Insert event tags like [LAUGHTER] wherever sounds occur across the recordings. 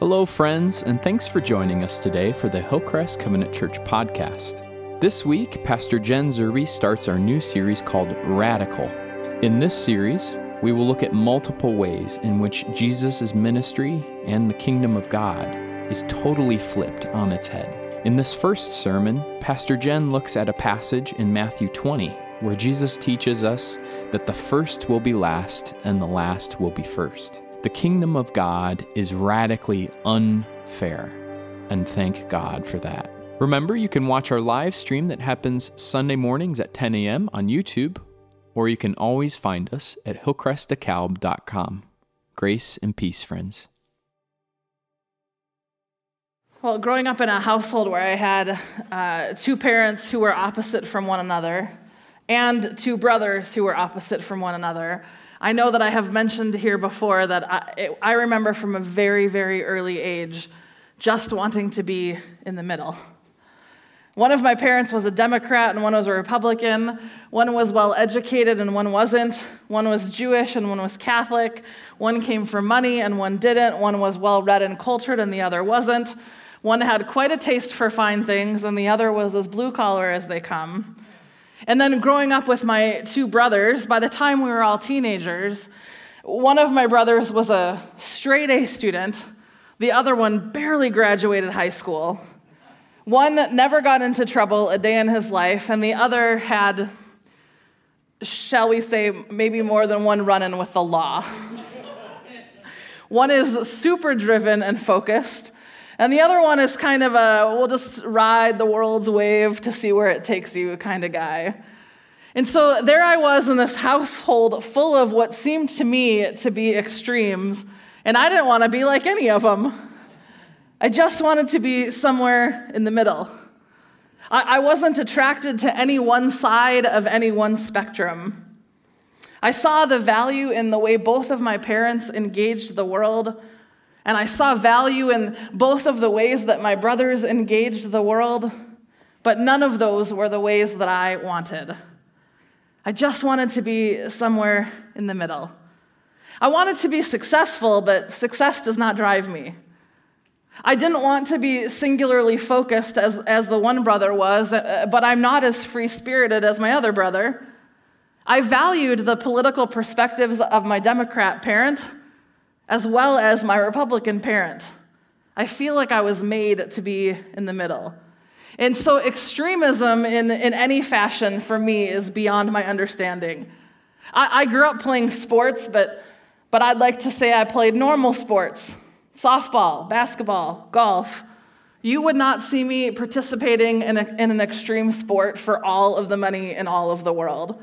Hello, friends, and thanks for joining us today for the Hillcrest Covenant Church podcast. This week, Pastor Jen Zerby starts our new series called Radical. In this series, we will look at multiple ways in which Jesus' ministry and the kingdom of God is totally flipped on its head. In this first sermon, Pastor Jen looks at a passage in Matthew 20 where Jesus teaches us that the first will be last and the last will be first. The kingdom of God is radically unfair, and thank God for that. Remember, you can watch our live stream that happens Sunday mornings at 10 a.m. on YouTube, or you can always find us at hillcrestdekalb.com. Grace and peace, friends. Well, growing up in a household where I had uh, two parents who were opposite from one another and two brothers who were opposite from one another, I know that I have mentioned here before that I, it, I remember from a very, very early age just wanting to be in the middle. One of my parents was a Democrat and one was a Republican. One was well educated and one wasn't. One was Jewish and one was Catholic. One came for money and one didn't. One was well read and cultured and the other wasn't. One had quite a taste for fine things and the other was as blue collar as they come. And then growing up with my two brothers, by the time we were all teenagers, one of my brothers was a straight A student, the other one barely graduated high school. One never got into trouble a day in his life, and the other had, shall we say, maybe more than one run in with the law. one is super driven and focused, and the other one is kind of a, we'll just ride the world's wave to see where it takes you kind of guy. And so there I was in this household full of what seemed to me to be extremes, and I didn't want to be like any of them. I just wanted to be somewhere in the middle. I, I wasn't attracted to any one side of any one spectrum. I saw the value in the way both of my parents engaged the world and I saw value in both of the ways that my brothers engaged the world, but none of those were the ways that I wanted. I just wanted to be somewhere in the middle. I wanted to be successful, but success does not drive me. I didn't want to be singularly focused as, as the one brother was, uh, but I'm not as free spirited as my other brother. I valued the political perspectives of my Democrat parent as well as my Republican parent. I feel like I was made to be in the middle. And so, extremism in, in any fashion for me is beyond my understanding. I, I grew up playing sports, but, but I'd like to say I played normal sports softball, basketball, golf. You would not see me participating in, a, in an extreme sport for all of the money in all of the world.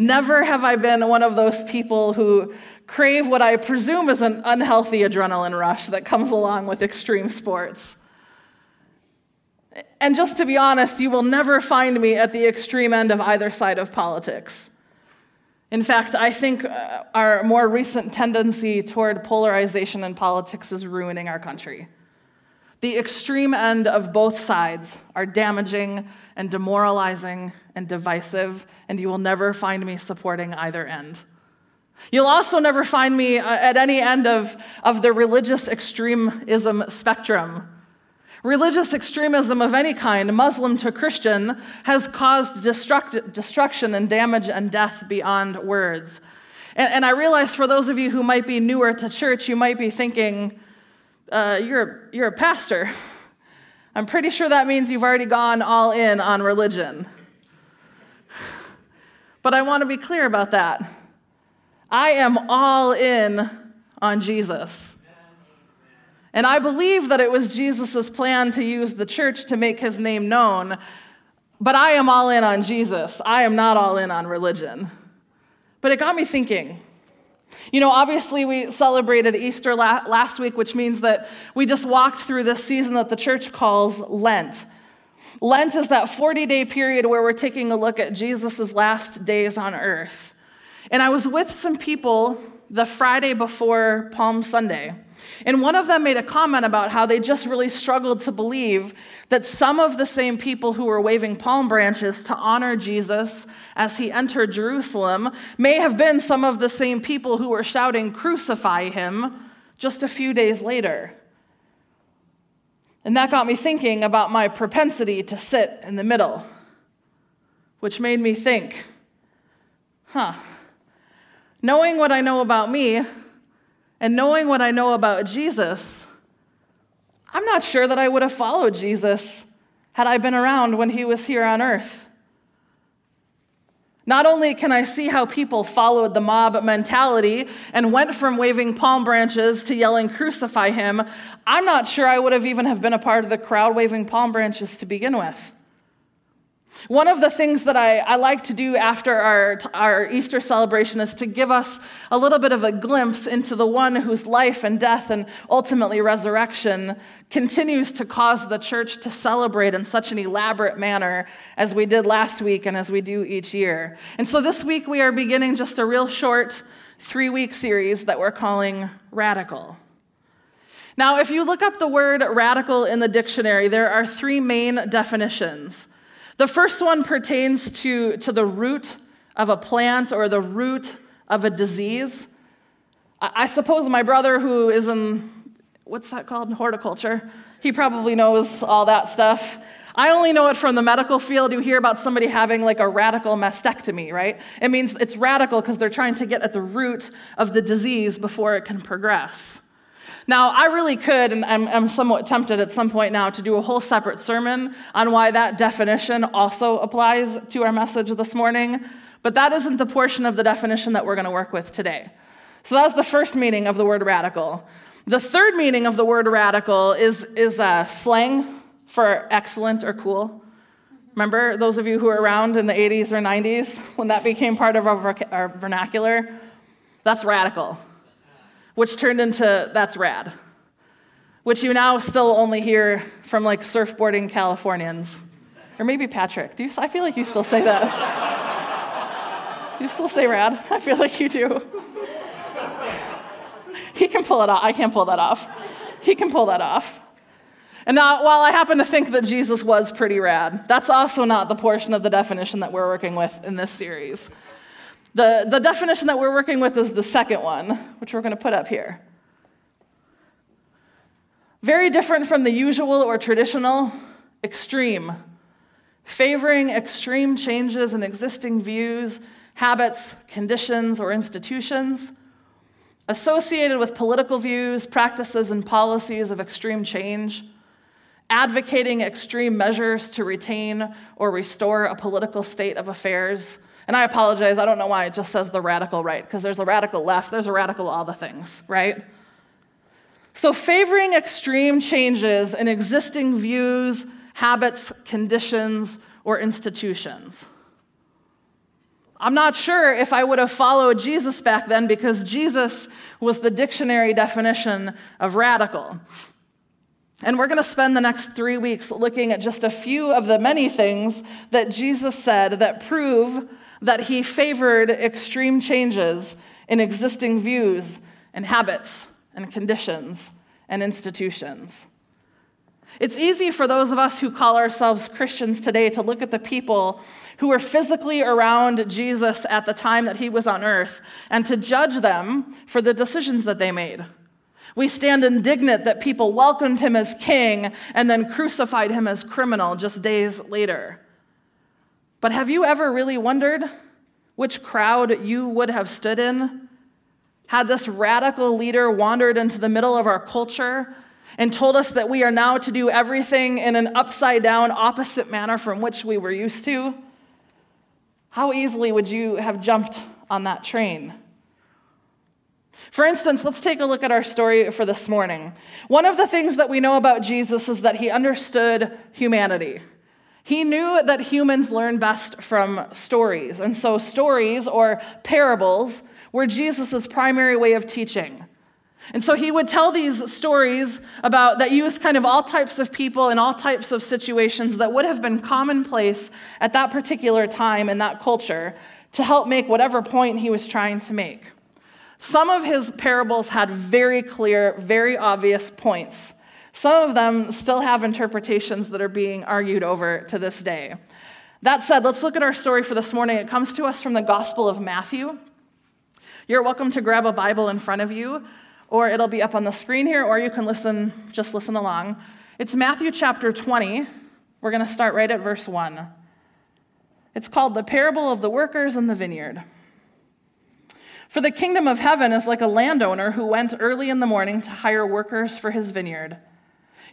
Never have I been one of those people who crave what I presume is an unhealthy adrenaline rush that comes along with extreme sports. And just to be honest, you will never find me at the extreme end of either side of politics. In fact, I think uh, our more recent tendency toward polarization in politics is ruining our country. The extreme end of both sides are damaging and demoralizing and divisive, and you will never find me supporting either end. You'll also never find me uh, at any end of, of the religious extremism spectrum. Religious extremism of any kind, Muslim to Christian, has caused destruct, destruction and damage and death beyond words. And, and, I realize for those of you who might be newer to church, you might be thinking, uh, you're, you're a pastor. [LAUGHS] I'm pretty sure that means you've already gone all in on religion. [SIGHS] But I want to be clear about that. I am all in on Jesus. And I believe that it was Jesus' plan to use the church to make his name known, but I am all in on Jesus. I am not all in on religion. But it got me thinking. You know, obviously, we celebrated Easter last week, which means that we just walked through this season that the church calls Lent. Lent is that 40 day period where we're taking a look at Jesus' last days on earth. And I was with some people the Friday before Palm Sunday. And one of them made a comment about how they just really struggled to believe that some of the same people who were waving palm branches to honor Jesus as he entered Jerusalem may have been some of the same people who were shouting, Crucify him, just a few days later. And that got me thinking about my propensity to sit in the middle, which made me think, huh, knowing what I know about me and knowing what I know about Jesus, I'm not sure that I would have followed Jesus had I been around when he was here on earth. Not only can I see how people followed the mob mentality and went from waving palm branches to yelling, crucify him, I'm not sure I would have even have been a part of the crowd waving palm branches to begin with. One of the things that I, I, like to do after our, our Easter celebration is to give us a little bit of a glimpse into the one whose life and death and ultimately resurrection continues to cause the church to celebrate in such an elaborate manner as we did last week and as we do each year. And so this week we are beginning just a real short three week series that we're calling Radical. Now, if you look up the word radical in the dictionary, there are three main definitions. The first one pertains to, to the root of a plant or the root of a disease. I, I suppose my brother, who is in, what's that called, horticulture, he probably knows all that stuff. I only know it from the medical field. You hear about somebody having like a radical mastectomy, right? It means it's radical because they're trying to get at the root of the disease before it can progress. Now, I really could, and I'm, I'm, somewhat tempted at some point now to do a whole separate sermon on why that definition also applies to our message this morning, but that isn't the portion of the definition that we're going to work with today. So that was the first meaning of the word radical. The third meaning of the word radical is, is a slang for excellent or cool. Remember those of you who were around in the 80s or 90s when that became part of our, our vernacular? That's radical which turned into That's Rad, which you now still only hear from like surfboarding Californians. Or maybe Patrick. Do you, I feel like you still say that. you still say rad? I feel like you do. he can pull it off. I can't pull that off. He can pull that off. And now, while I happen to think that Jesus was pretty rad, that's also not the portion of the definition that we're working with in this series. The, the definition that we're working with is the second one, which we're going to put up here. Very different from the usual or traditional, extreme. Favoring extreme changes in existing views, habits, conditions, or institutions. Associated with political views, practices, and policies of extreme change. Advocating extreme measures to retain or restore a political state of affairs and I apologize, I don't know why it just says the radical right, because there's a radical left, there's a radical all the things, right? So, favoring extreme changes in existing views, habits, conditions, or institutions. I'm not sure if I would have followed Jesus back then because Jesus was the dictionary definition of radical. And we're going to spend the next three weeks looking at just a few of the many things that Jesus said that prove that he favored extreme changes in existing views and habits and conditions and institutions. It's easy for those of us who call ourselves Christians today to look at the people who were physically around Jesus at the time that he was on earth and to judge them for the decisions that they made. We stand indignant that people welcomed him as king and then crucified him as criminal just days later. But have you ever really wondered which crowd you would have stood in? Had this radical leader wandered into the middle of our culture and told us that we are now to do everything in an upside down, opposite manner from which we were used to? How easily would you have jumped on that train? For instance, let's take a look at our story for this morning. One of the things that we know about Jesus is that he understood humanity. He knew that humans learn best from stories. And so, stories or parables were Jesus' primary way of teaching. And so he would tell these stories about that used kind of all types of people in all types of situations that would have been commonplace at that particular time in that culture to help make whatever point he was trying to make. Some of his parables had very clear, very obvious points. Some of them still have interpretations that are being argued over to this day. That said, let's look at our story for this morning. It comes to us from the Gospel of Matthew. You're welcome to grab a Bible in front of you, or it'll be up on the screen here, or you can listen, just listen along. It's Matthew chapter 20. We're going to start right at verse 1. It's called the parable of the workers in the vineyard. For the kingdom of heaven is like a landowner who went early in the morning to hire workers for his vineyard.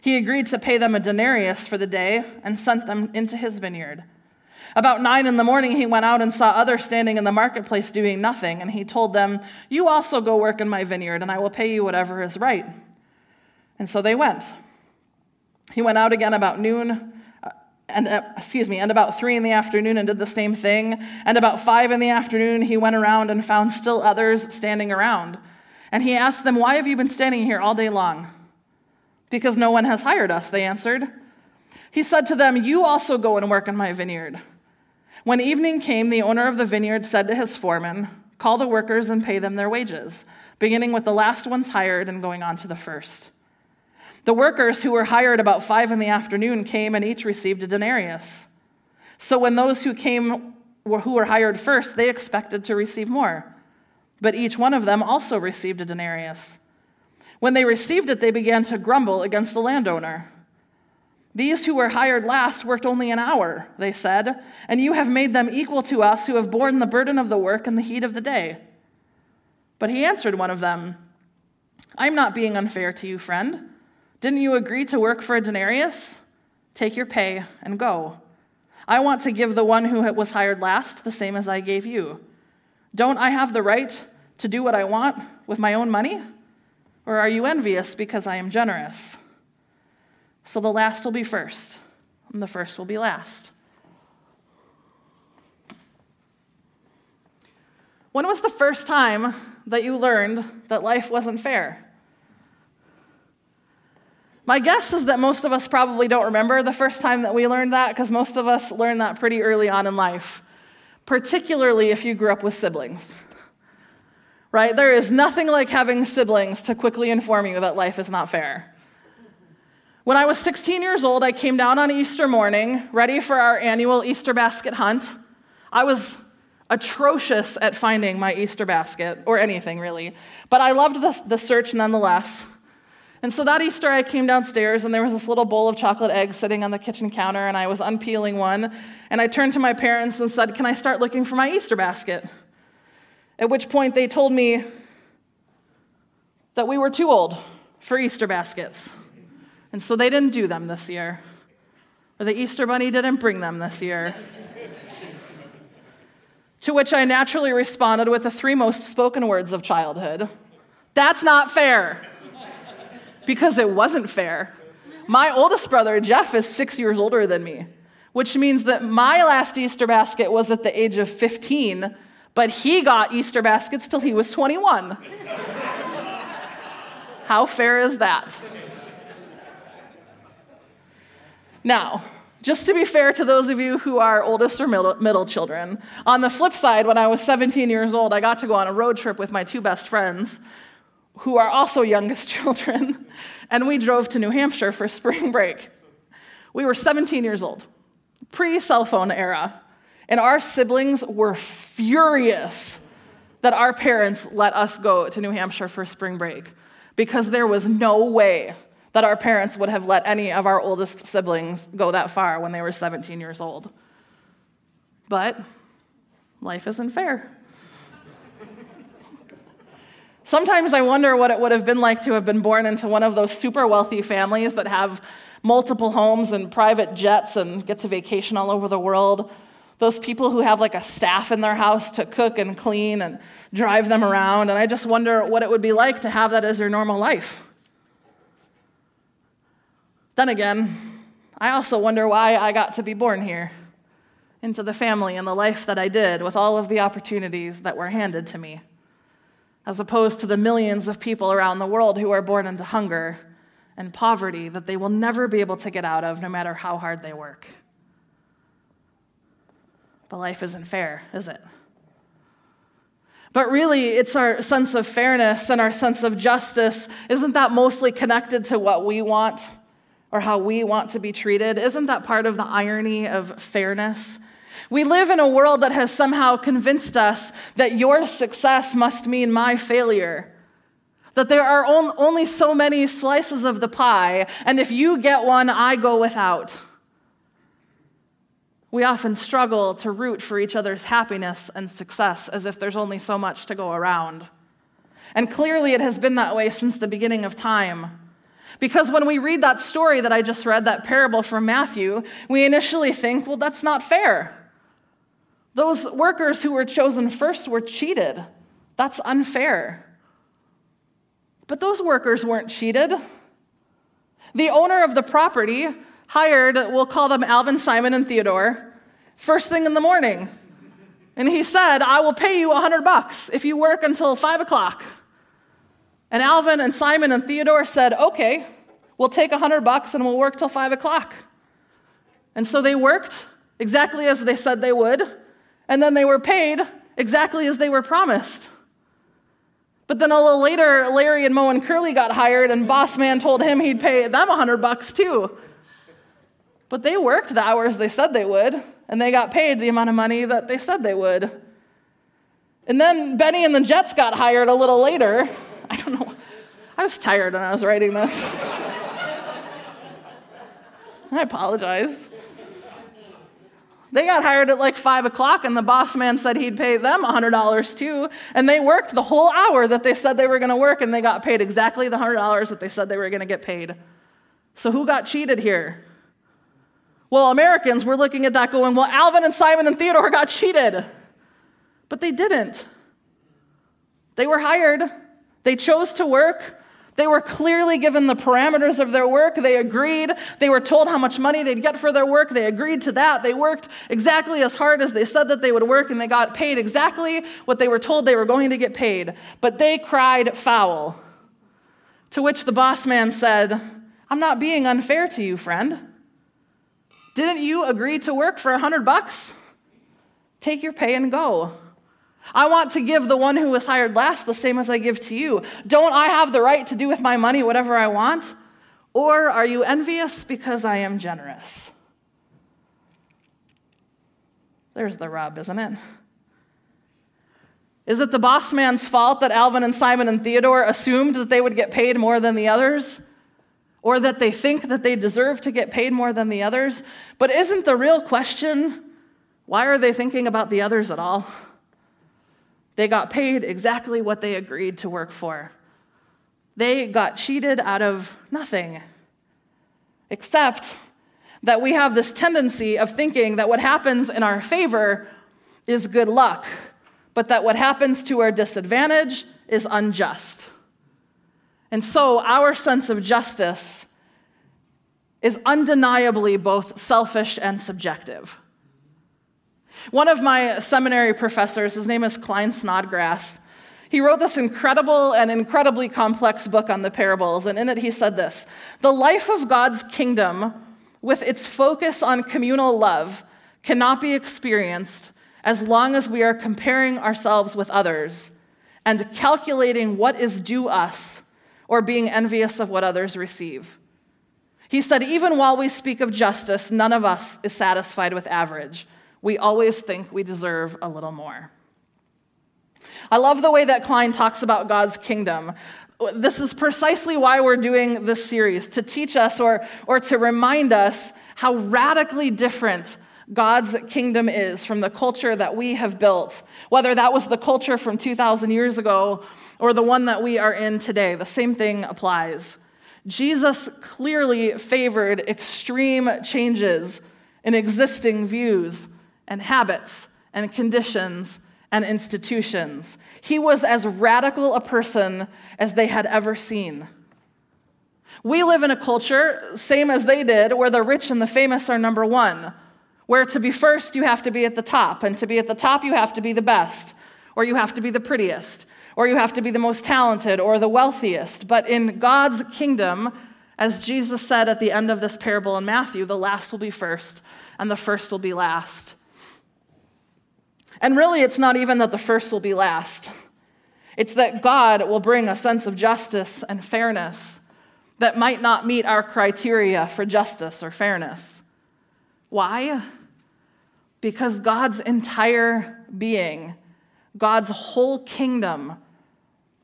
He agreed to pay them a denarius for the day and sent them into his vineyard. About nine in the morning, he went out and saw others standing in the marketplace doing nothing, and he told them, You also go work in my vineyard, and I will pay you whatever is right. And so they went. He went out again about noon and uh, excuse me, and about three in the afternoon and did the same thing. And about five in the afternoon, he went around and found still others standing around. And he asked them, Why have you been standing here all day long? Because no one has hired us, they answered. He said to them, You also go and work in my vineyard. When evening came, the owner of the vineyard said to his foreman, Call the workers and pay them their wages, beginning with the last ones hired and going on to the first. The workers who were hired about five in the afternoon came and each received a denarius. So when those who came who were hired first, they expected to receive more. But each one of them also received a denarius. When they received it, they began to grumble against the landowner. These who were hired last worked only an hour, they said, and you have made them equal to us who have borne the burden of the work in the heat of the day. But he answered one of them, I'm not being unfair to you, friend. Didn't you agree to work for a denarius? Take your pay and go. I want to give the one who was hired last the same as I gave you. Don't I have the right to do what I want with my own money? Or are you envious because I am generous? So the last will be first, and the first will be last. When was the first time that you learned that life wasn't fair? My guess is that most of us probably don't remember the first time that we learned that because most of us learned that pretty early on in life, particularly if you grew up with siblings. Right? There is nothing like having siblings to quickly inform you that life is not fair. When I was 16 years old, I came down on Easter morning, ready for our annual Easter basket hunt. I was atrocious at finding my Easter basket, or anything really, but I loved the, the search nonetheless. And so that Easter, I came downstairs and there was this little bowl of chocolate eggs sitting on the kitchen counter, and I was unpeeling one. And I turned to my parents and said, Can I start looking for my Easter basket? At which point they told me that we were too old for Easter baskets. And so they didn't do them this year. Or the Easter bunny didn't bring them this year. [LAUGHS] to which I naturally responded with the three most spoken words of childhood That's not fair because it wasn't fair. My oldest brother, Jeff, is six years older than me, which means that my last Easter basket was at the age of 15, but he got Easter baskets till he was 21. How fair is that? Now, just to be fair to those of you who are oldest or middle, middle, children, on the flip side, when I was 17 years old, I got to go on a road trip with my two best friends who are also youngest [LAUGHS] children, and we drove to New Hampshire for spring break. We were 17 years old, pre cell phone era, and our siblings were furious that our parents let us go to New Hampshire for spring break because there was no way that our parents would have let any of our oldest siblings go that far when they were 17 years old. But life isn't fair. Sometimes I wonder what it would have been like to have been born into one of those super wealthy families that have multiple homes and private jets and get to vacation all over the world. Those people who have like a staff in their house to cook and clean and drive them around. And I just wonder what it would be like to have that as your normal life. Then again, I also wonder why I got to be born here, into the family and the life that I did with all of the opportunities that were handed to me as opposed to the millions of people around the world who are born into hunger and poverty that they will never be able to get out of no matter how hard they work. But life isn't fair, is it? But really, it's our sense of fairness and our sense of justice. Isn't that mostly connected to what we want or how we want to be treated? Isn't that part of the irony of fairness? We live in a world that has somehow convinced us that your success must mean my failure. that there are only so many slices of the pie, and if you get one, I go without. We often struggle to root for each other's happiness and success as if there's only so much to go around. And clearly, it has been that way since the beginning of time. Because when we read that story that I just read, that parable from Matthew, we initially think, well, that's not fair. Those workers who were chosen first were cheated. That's unfair. But those workers weren't cheated. The owner of the property hired, we'll call them Alvin, Simon, and Theodore, first thing in the morning. And he said, I will pay you a hundred bucks if you work until five o'clock. And Alvin and Simon and Theodore said, Okay, we'll take a hundred bucks and we'll work till five o'clock. And so they worked exactly as they said they would, and then they were paid exactly as they were promised. But then a little later, Larry and Moe and Curly got hired, and boss man told him he'd pay them a hundred bucks too. But they worked the hours they said they would, and they got paid the amount of money that they said they would. And then Benny and the Jets got hired a little later. I don't know. I was tired when I was writing this. [LAUGHS] I apologize. They got hired at like five o'clock, and the boss man said he'd pay them $100 too. And they worked the whole hour that they said they were going to work, and they got paid exactly the $100 that they said they were going to get paid. So who got cheated here? Well, Americans were looking at that going, well, Alvin and Simon and Theodore got cheated. But they didn't. They were hired, they chose to work. They were clearly given the parameters of their work. They agreed. They were told how much money they'd get for their work. They agreed to that. They worked exactly as hard as they said that they would work, and they got paid exactly what they were told they were going to get paid. But they cried foul. To which the boss man said, I'm not being unfair to you, friend. Didn't you agree to work for a hundred bucks? Take your pay and go. I want to give the one who was hired last the same as I give to you. Don't I have the right to do with my money whatever I want? Or are you envious because I am generous? There's the rub, isn't it? Is it the boss man's fault that Alvin and Simon and Theodore assumed that they would get paid more than the others? Or that they think that they deserve to get paid more than the others. But isn't the real question why are they thinking about the others at all? They got paid exactly what they agreed to work for. They got cheated out of nothing. Except that we have this tendency of thinking that what happens in our favor is good luck, but that what happens to our disadvantage is unjust. And so our sense of justice is undeniably both selfish and subjective. One of my seminary professors, his name is Klyne Snodgrass, he wrote this incredible and incredibly complex book on the parables, and in it he said this The life of God's kingdom, with its focus on communal love, cannot be experienced as long as we are comparing ourselves with others and calculating what is due us or being envious of what others receive. He said, even while we speak of justice, none of us is satisfied with average. We always think we deserve a little more. I love the way that Klyne talks about God's kingdom. This is precisely why we're doing this series to teach us or, or to remind us how radically different God's kingdom is from the culture that we have built, whether that was the culture from 2,000 years ago or the one that we are in today. The same thing applies. Jesus clearly favored extreme changes in existing views and habits and conditions and institutions. He was as radical a person as they had ever seen. We live in a culture, same as they did, where the rich and the famous are number one where to be first, you have to be at the top, and to be at the top, you have to be the best, or you have to be the prettiest, or you have to be the most talented or the wealthiest. But in God's kingdom, as Jesus said at the end of this parable in Matthew, the last will be first, and the first will be last. And really, it's not even that the first will be last. It's that God will bring a sense of justice and fairness that might not meet our criteria for justice or fairness. Why? Because God's entire being, God's whole kingdom,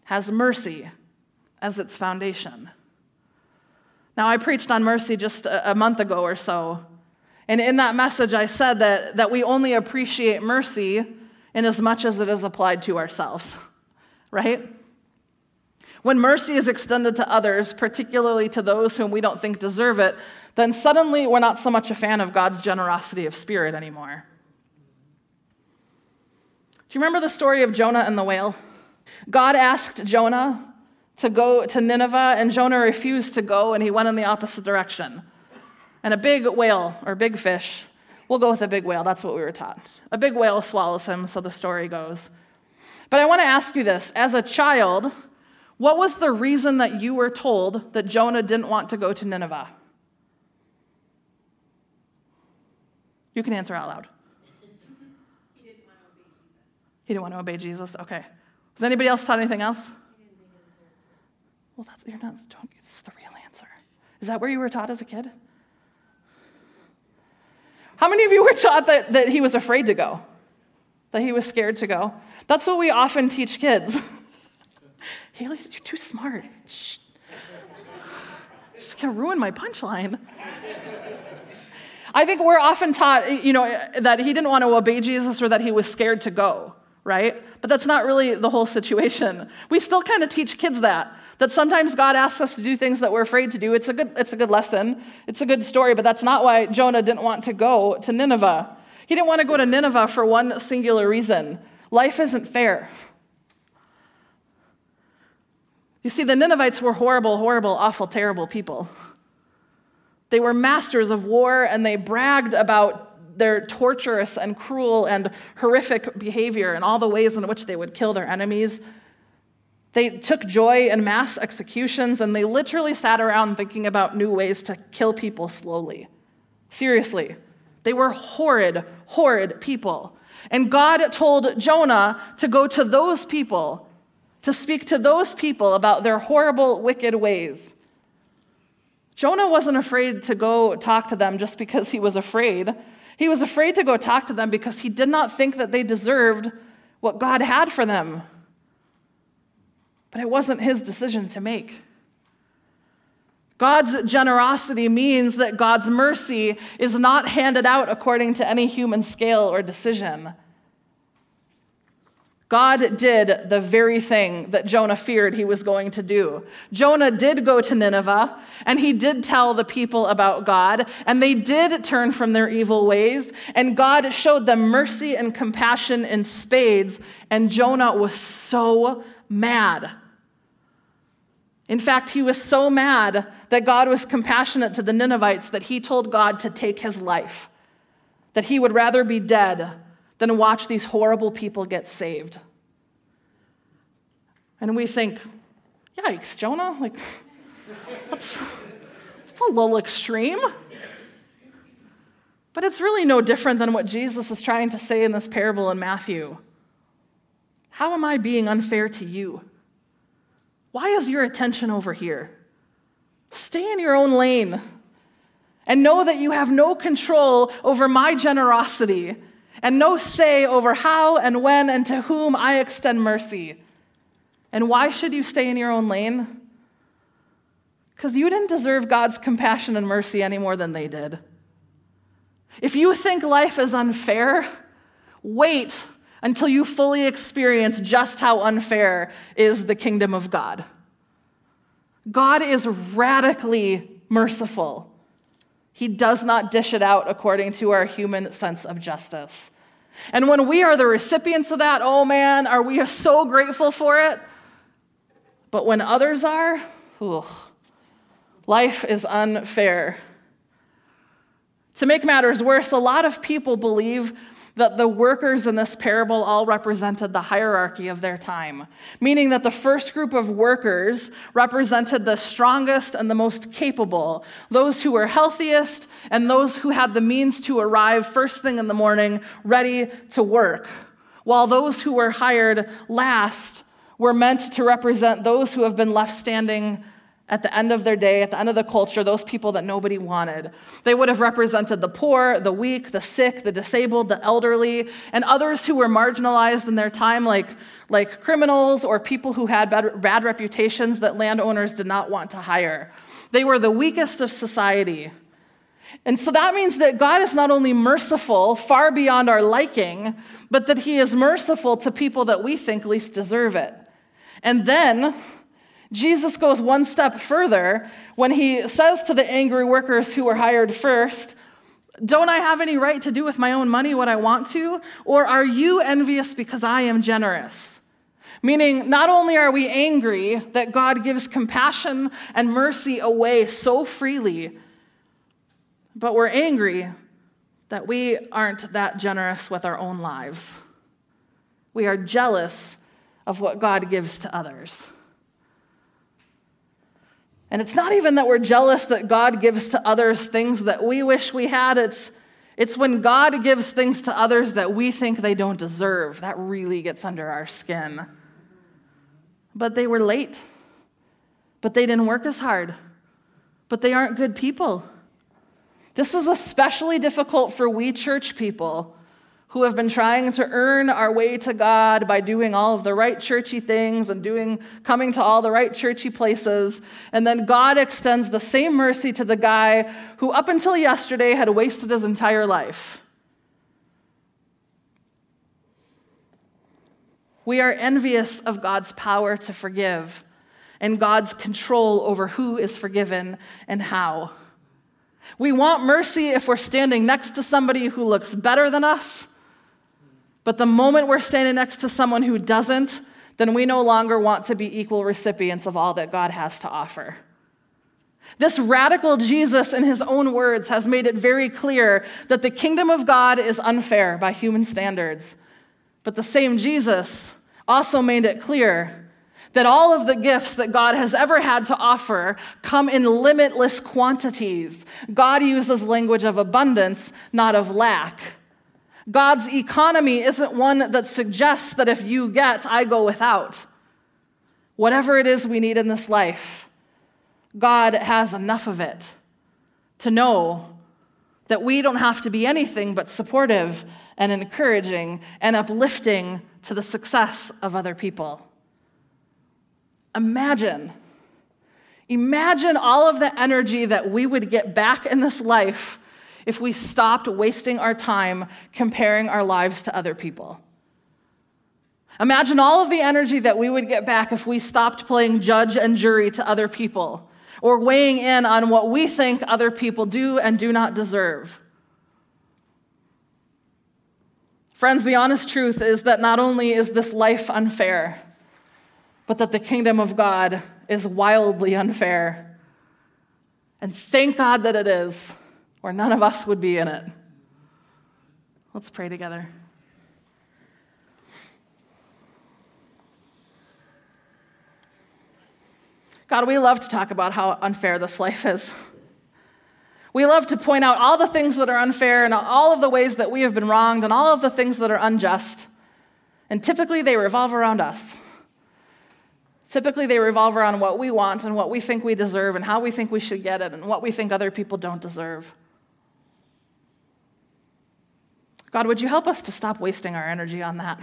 has mercy as its foundation. Now, I preached on mercy just a, month ago or so. And in that message, I said that, that we only appreciate mercy in as much as it is applied to ourselves, [LAUGHS] right? When mercy is extended to others, particularly to those whom we don't think deserve it, then suddenly we're not so much a fan of God's generosity of spirit anymore. Do you remember the story of Jonah and the whale? God asked Jonah to go to Nineveh, and Jonah refused to go, and he went in the opposite direction. And a big whale, or big fish, we'll go with a big whale, that's what we were taught. A big whale swallows him, so the story goes. But I want to ask you this as a child, what was the reason that you were told that Jonah didn't want to go to Nineveh? You can answer out loud. He didn't want to obey Jesus. Okay. Was anybody else taught anything else? Well, that's you're not. Don't, this is the real answer. Is that where you were taught as a kid? How many of you were taught that, that he was afraid to go? That he was scared to go? That's what we often teach kids. [LAUGHS] Haley, you're too smart. Shh. Just gonna ruin my punchline. I think we're often taught, you know, that he didn't want to obey Jesus or that he was scared to go, right? But that's not really the whole situation. We still kind of teach kids that. That sometimes God asks us to do things that we're afraid to do. It's a good, it's a good lesson. It's a good story, but that's not why Jonah didn't want to go to Nineveh. He didn't want to go to Nineveh for one singular reason life isn't fair. You see, the Ninevites were horrible, horrible, awful, terrible people. They were masters of war and they bragged about their torturous and cruel and horrific behavior and all the ways in which they would kill their enemies. They took joy in mass executions and they literally sat around thinking about new ways to kill people slowly. Seriously, they were horrid, horrid people. And God told Jonah to go to those people, to speak to those people about their horrible, wicked ways. Jonah wasn't afraid to go talk to them just because he was afraid. He was afraid to go talk to them because he did not think that they deserved what God had for them. But it wasn't his decision to make. God's generosity means that God's mercy is not handed out according to any human scale or decision. God did the very thing that Jonah feared he was going to do. Jonah did go to Nineveh, and he did tell the people about God, and they did turn from their evil ways, and God showed them mercy and compassion in spades, and Jonah was so mad. In fact, he was so mad that God was compassionate to the Ninevites that he told God to take his life, that he would rather be dead than watch these horrible people get saved. And we think, yikes, Jonah, like, that's, that's a little extreme. But it's really no different than what Jesus is trying to say in this parable in Matthew. How am I being unfair to you? Why is your attention over here? Stay in your own lane and know that you have no control over my generosity and no say over how and when and to whom I extend mercy. And why should you stay in your own lane? Because you didn't deserve God's compassion and mercy any more than they did. If you think life is unfair, wait until you fully experience just how unfair is the kingdom of God. God is radically merciful. He does not dish it out according to our human sense of justice. And when we are the recipients of that, oh man, are we so grateful for it? But when others are, ooh, life is unfair. To make matters worse, a lot of people believe that the workers in this parable all represented the hierarchy of their time, meaning that the first group of workers represented the strongest and the most capable, those who were healthiest and those who had the means to arrive first thing in the morning ready to work, while those who were hired last were meant to represent those who have been left standing at the end of their day, at the end of the culture, those people that nobody wanted. They would have represented the poor, the weak, the sick, the disabled, the elderly, and others who were marginalized in their time, like, like criminals or people who had bad, bad reputations that landowners did not want to hire. They were the weakest of society. And so that means that God is not only merciful, far beyond our liking, but that He is merciful to people that we think least deserve it. And then, Jesus goes one step further when he says to the angry workers who were hired first, Don't I have any right to do with my own money what I want to? Or are you envious because I am generous? Meaning, not only are we angry that God gives compassion and mercy away so freely, but we're angry that we aren't that generous with our own lives. We are jealous of what God gives to others. And it's not even that we're jealous that God gives to others things that we wish we had. It's, it's when God gives things to others that we think they don't deserve. That really gets under our skin. But they were late. But they didn't work as hard. But they aren't good people. This is especially difficult for we church people who have been trying to earn our way to God by doing all of the right churchy things and doing coming to all the right churchy places and then God extends the same mercy to the guy who up until yesterday had wasted his entire life. We are envious of God's power to forgive and God's control over who is forgiven and how. We want mercy if we're standing next to somebody who looks better than us but the moment we're standing next to someone who doesn't, then we no longer want to be equal recipients of all that God has to offer. This radical Jesus, in his own words, has made it very clear that the kingdom of God is unfair by human standards. But the same Jesus also made it clear that all of the gifts that God has ever had to offer come in limitless quantities. God uses language of abundance, not of lack. God's economy isn't one that suggests that if you get, I go without. Whatever it is we need in this life, God has enough of it to know that we don't have to be anything but supportive and encouraging and uplifting to the success of other people. Imagine, imagine all of the energy that we would get back in this life if we stopped wasting our time comparing our lives to other people. Imagine all of the energy that we would get back if we stopped playing judge and jury to other people or weighing in on what we think other people do and do not deserve. Friends, the honest truth is that not only is this life unfair, but that the kingdom of God is wildly unfair. And thank God that it is or none of us would be in it. Let's pray together. God, we love to talk about how unfair this life is. We love to point out all the things that are unfair and all of the ways that we have been wronged and all of the things that are unjust. And typically they revolve around us. Typically they revolve around what we want and what we think we deserve and how we think we should get it and what we think other people don't deserve. God, would you help us to stop wasting our energy on that?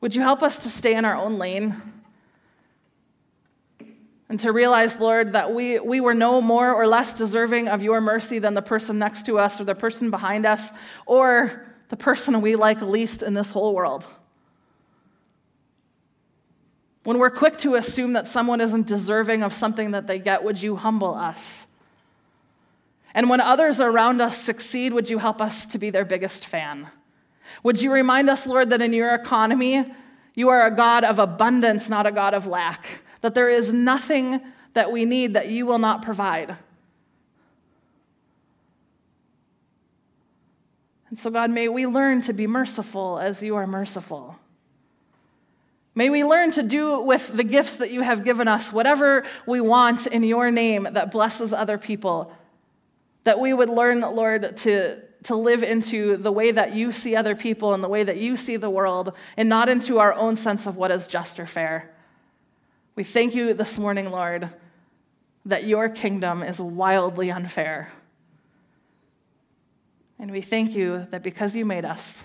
Would you help us to stay in our own lane? And to realize, Lord, that we, we were no more or less deserving of your mercy than the person next to us or the person behind us or the person we like least in this whole world. When we're quick to assume that someone isn't deserving of something that they get, would you humble us? And when others around us succeed, would you help us to be their biggest fan? Would you remind us, Lord, that in your economy, you are a God of abundance, not a God of lack, that there is nothing that we need that you will not provide. And so, God, may we learn to be merciful as you are merciful. May we learn to do with the gifts that you have given us whatever we want in your name that blesses other people that we would learn, Lord, to, to live into the way that you see other people and the way that you see the world, and not into our own sense of what is just or fair. We thank you this morning, Lord, that your kingdom is wildly unfair. And we thank you that because you made us,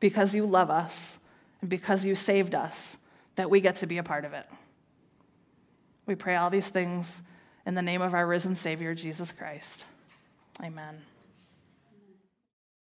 because you love us, and because you saved us, that we get to be a part of it. We pray all these things in the name of our risen Savior, Jesus Christ. Amen.